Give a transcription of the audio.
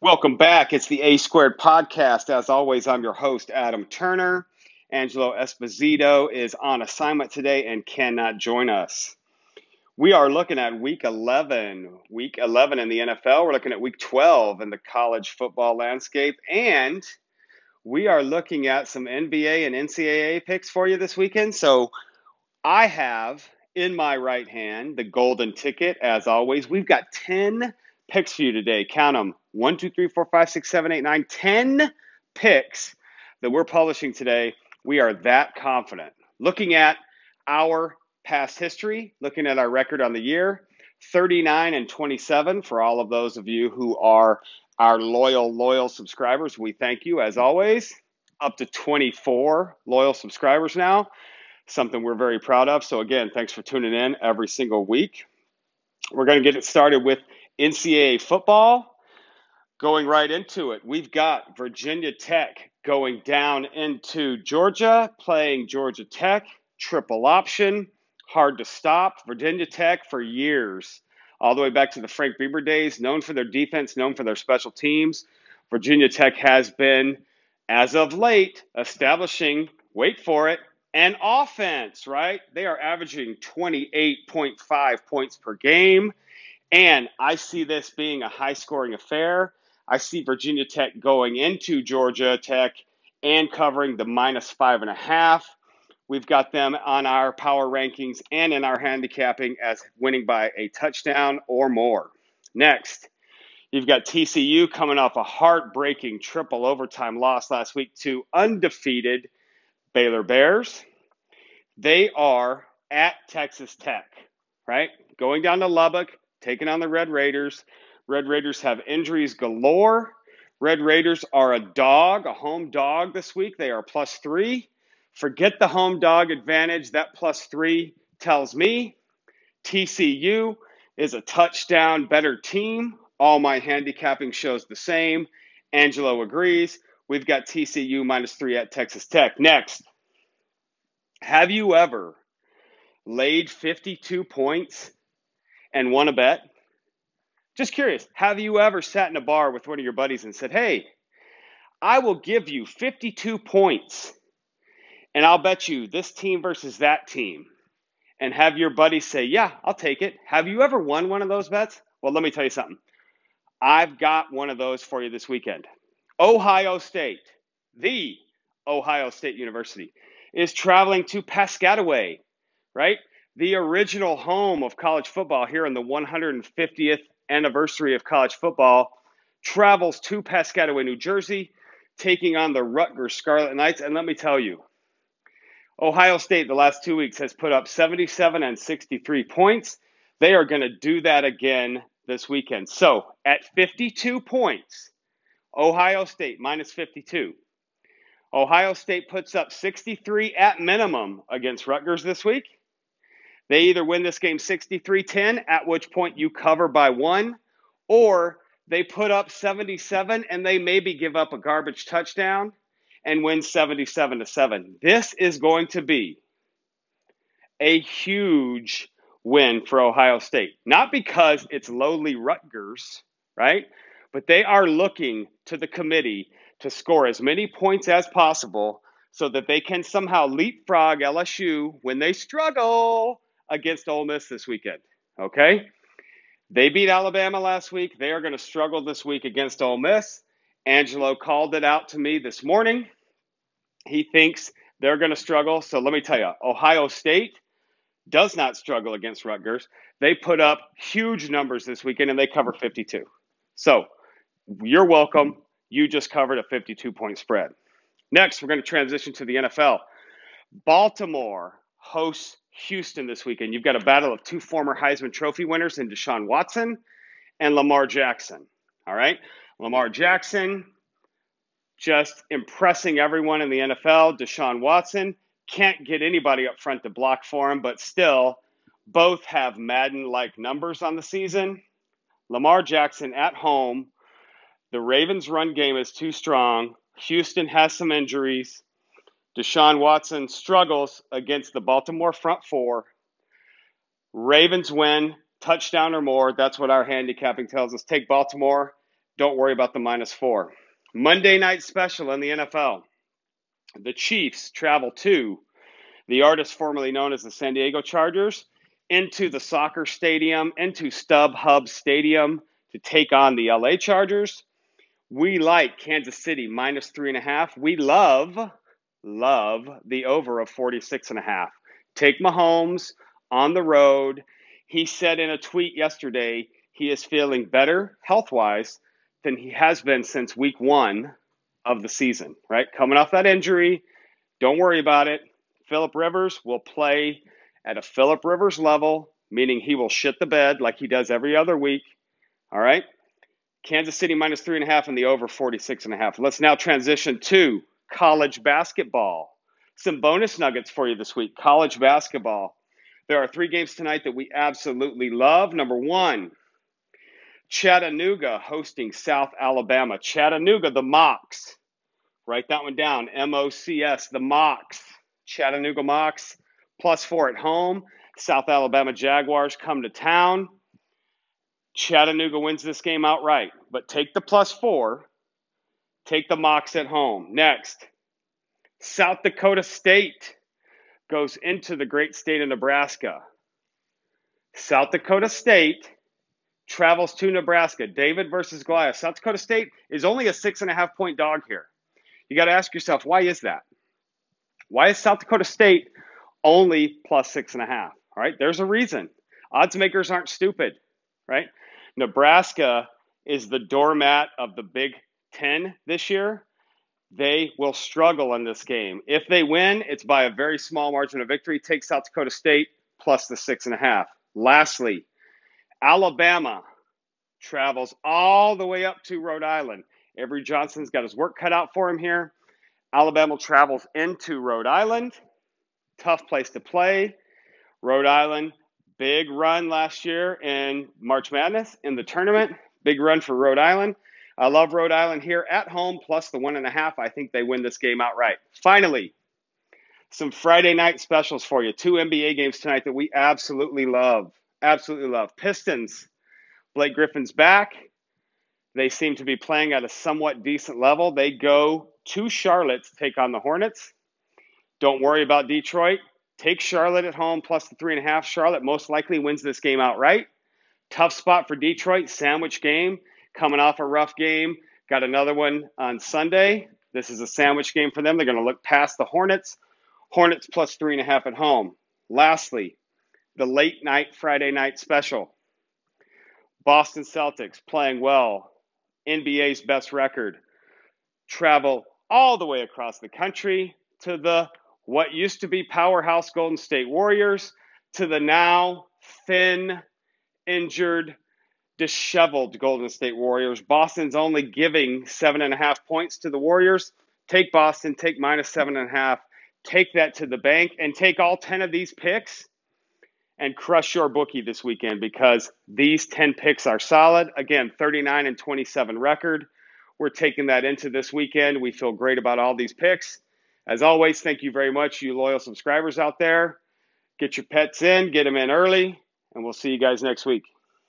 Welcome back. It's the A Squared podcast. As always, I'm your host, Adam Turner. Angelo Esposito is on assignment today and cannot join us. We are looking at week 11, week 11 in the NFL. We're looking at week 12 in the college football landscape. And we are looking at some NBA and NCAA picks for you this weekend. So I have in my right hand the golden ticket, as always. We've got 10 picks for you today. Count them one, two, three, four, five, six, seven, eight, nine, ten picks that we're publishing today. We are that confident. Looking at our past history, looking at our record on the year, 39 and 27 for all of those of you who are our loyal, loyal subscribers. We thank you as always. Up to 24 loyal subscribers now, something we're very proud of. So, again, thanks for tuning in every single week. We're going to get it started with NCAA football. Going right into it, we've got Virginia Tech going down into Georgia, playing Georgia Tech, triple option, hard to stop. Virginia Tech for years, all the way back to the Frank Beamer days, known for their defense, known for their special teams. Virginia Tech has been, as of late, establishing, wait for it, an offense, right? They are averaging 28.5 points per game. And I see this being a high scoring affair. I see Virginia Tech going into Georgia Tech and covering the minus five and a half. We've got them on our power rankings and in our handicapping as winning by a touchdown or more. Next, you've got TCU coming off a heartbreaking triple overtime loss last week to undefeated Baylor Bears. They are at Texas Tech, right? Going down to Lubbock, taking on the Red Raiders. Red Raiders have injuries galore. Red Raiders are a dog, a home dog this week. They are plus three. Forget the home dog advantage. That plus three tells me TCU is a touchdown better team. All my handicapping shows the same. Angelo agrees. We've got TCU minus three at Texas Tech. Next, have you ever laid 52 points and won a bet? Just curious, have you ever sat in a bar with one of your buddies and said, Hey, I will give you 52 points and I'll bet you this team versus that team? And have your buddy say, Yeah, I'll take it. Have you ever won one of those bets? Well, let me tell you something. I've got one of those for you this weekend. Ohio State, the Ohio State University, is traveling to Piscataway, right? The original home of college football here in the 150th anniversary of college football, travels to Piscataway, New Jersey, taking on the Rutgers Scarlet Knights. And let me tell you, Ohio State the last two weeks has put up 77 and 63 points. They are going to do that again this weekend. So at 52 points, Ohio State minus 52. Ohio State puts up 63 at minimum against Rutgers this week. They either win this game 63 10, at which point you cover by one, or they put up 77 and they maybe give up a garbage touchdown and win 77 to 7. This is going to be a huge win for Ohio State. Not because it's lowly Rutgers, right? But they are looking to the committee to score as many points as possible so that they can somehow leapfrog LSU when they struggle against Ole Miss this weekend. Okay? They beat Alabama last week. They are going to struggle this week against Ole Miss. Angelo called it out to me this morning. He thinks they're going to struggle. So let me tell you, Ohio State does not struggle against Rutgers. They put up huge numbers this weekend and they cover 52. So you're welcome. You just covered a 52 point spread. Next, we're going to transition to the NFL. Baltimore hosts Houston this weekend. You've got a battle of two former Heisman Trophy winners in Deshaun Watson and Lamar Jackson. All right. Lamar Jackson just impressing everyone in the NFL. Deshaun Watson can't get anybody up front to block for him, but still, both have Madden like numbers on the season. Lamar Jackson at home. The Ravens' run game is too strong. Houston has some injuries. Deshaun Watson struggles against the Baltimore front four. Ravens win, touchdown or more. That's what our handicapping tells us. Take Baltimore. Don't worry about the minus four. Monday night special in the NFL. The Chiefs travel to the artist formerly known as the San Diego Chargers into the soccer stadium, into StubHub Stadium to take on the LA Chargers. We like Kansas City minus three and a half. We love, love the over of 46 and a half. Take Mahomes on the road. He said in a tweet yesterday he is feeling better health wise than he has been since week one of the season, right? Coming off that injury. Don't worry about it. Philip Rivers will play at a Philip Rivers level, meaning he will shit the bed like he does every other week. All right. Kansas City minus three and a half and the over 46 and a half. Let's now transition to college basketball. Some bonus nuggets for you this week. College basketball. There are three games tonight that we absolutely love. Number one, Chattanooga hosting South Alabama. Chattanooga, the Mocs. Write that one down. M O C S, the Mocs. Chattanooga Mocs plus four at home. South Alabama Jaguars come to town. Chattanooga wins this game outright, but take the plus four. Take the Mocs at home. Next, South Dakota State goes into the great state of Nebraska. South Dakota State travels to Nebraska. David versus Goliath. South Dakota State is only a six and a half point dog here. You got to ask yourself, why is that? Why is South Dakota State only plus six and a half? All right, there's a reason. Odds makers aren't stupid, right? Nebraska is the doormat of the Big Ten this year. They will struggle in this game. If they win, it's by a very small margin of victory. Take South Dakota State plus the six and a half. Lastly, Alabama travels all the way up to Rhode Island. Avery Johnson's got his work cut out for him here. Alabama travels into Rhode Island. Tough place to play. Rhode Island, big run last year in March Madness in the tournament. Big run for Rhode Island. I love Rhode Island here at home, plus the one and a half. I think they win this game outright. Finally, some Friday night specials for you. Two NBA games tonight that we absolutely love. Absolutely love. Pistons. Blake Griffin's back. They seem to be playing at a somewhat decent level. They go to Charlotte to take on the Hornets. Don't worry about Detroit. Take Charlotte at home plus the three and a half. Charlotte most likely wins this game outright. Tough spot for Detroit. Sandwich game. Coming off a rough game. Got another one on Sunday. This is a sandwich game for them. They're going to look past the Hornets. Hornets plus three and a half at home. Lastly, the late night Friday night special. Boston Celtics playing well. NBA's best record. Travel all the way across the country to the what used to be powerhouse Golden State Warriors to the now thin, injured, disheveled Golden State Warriors. Boston's only giving seven and a half points to the Warriors. Take Boston, take minus seven and a half, take that to the bank, and take all 10 of these picks and crush your bookie this weekend because these 10 picks are solid. Again, 39 and 27 record. We're taking that into this weekend. We feel great about all these picks. As always, thank you very much, you loyal subscribers out there. Get your pets in, get them in early, and we'll see you guys next week.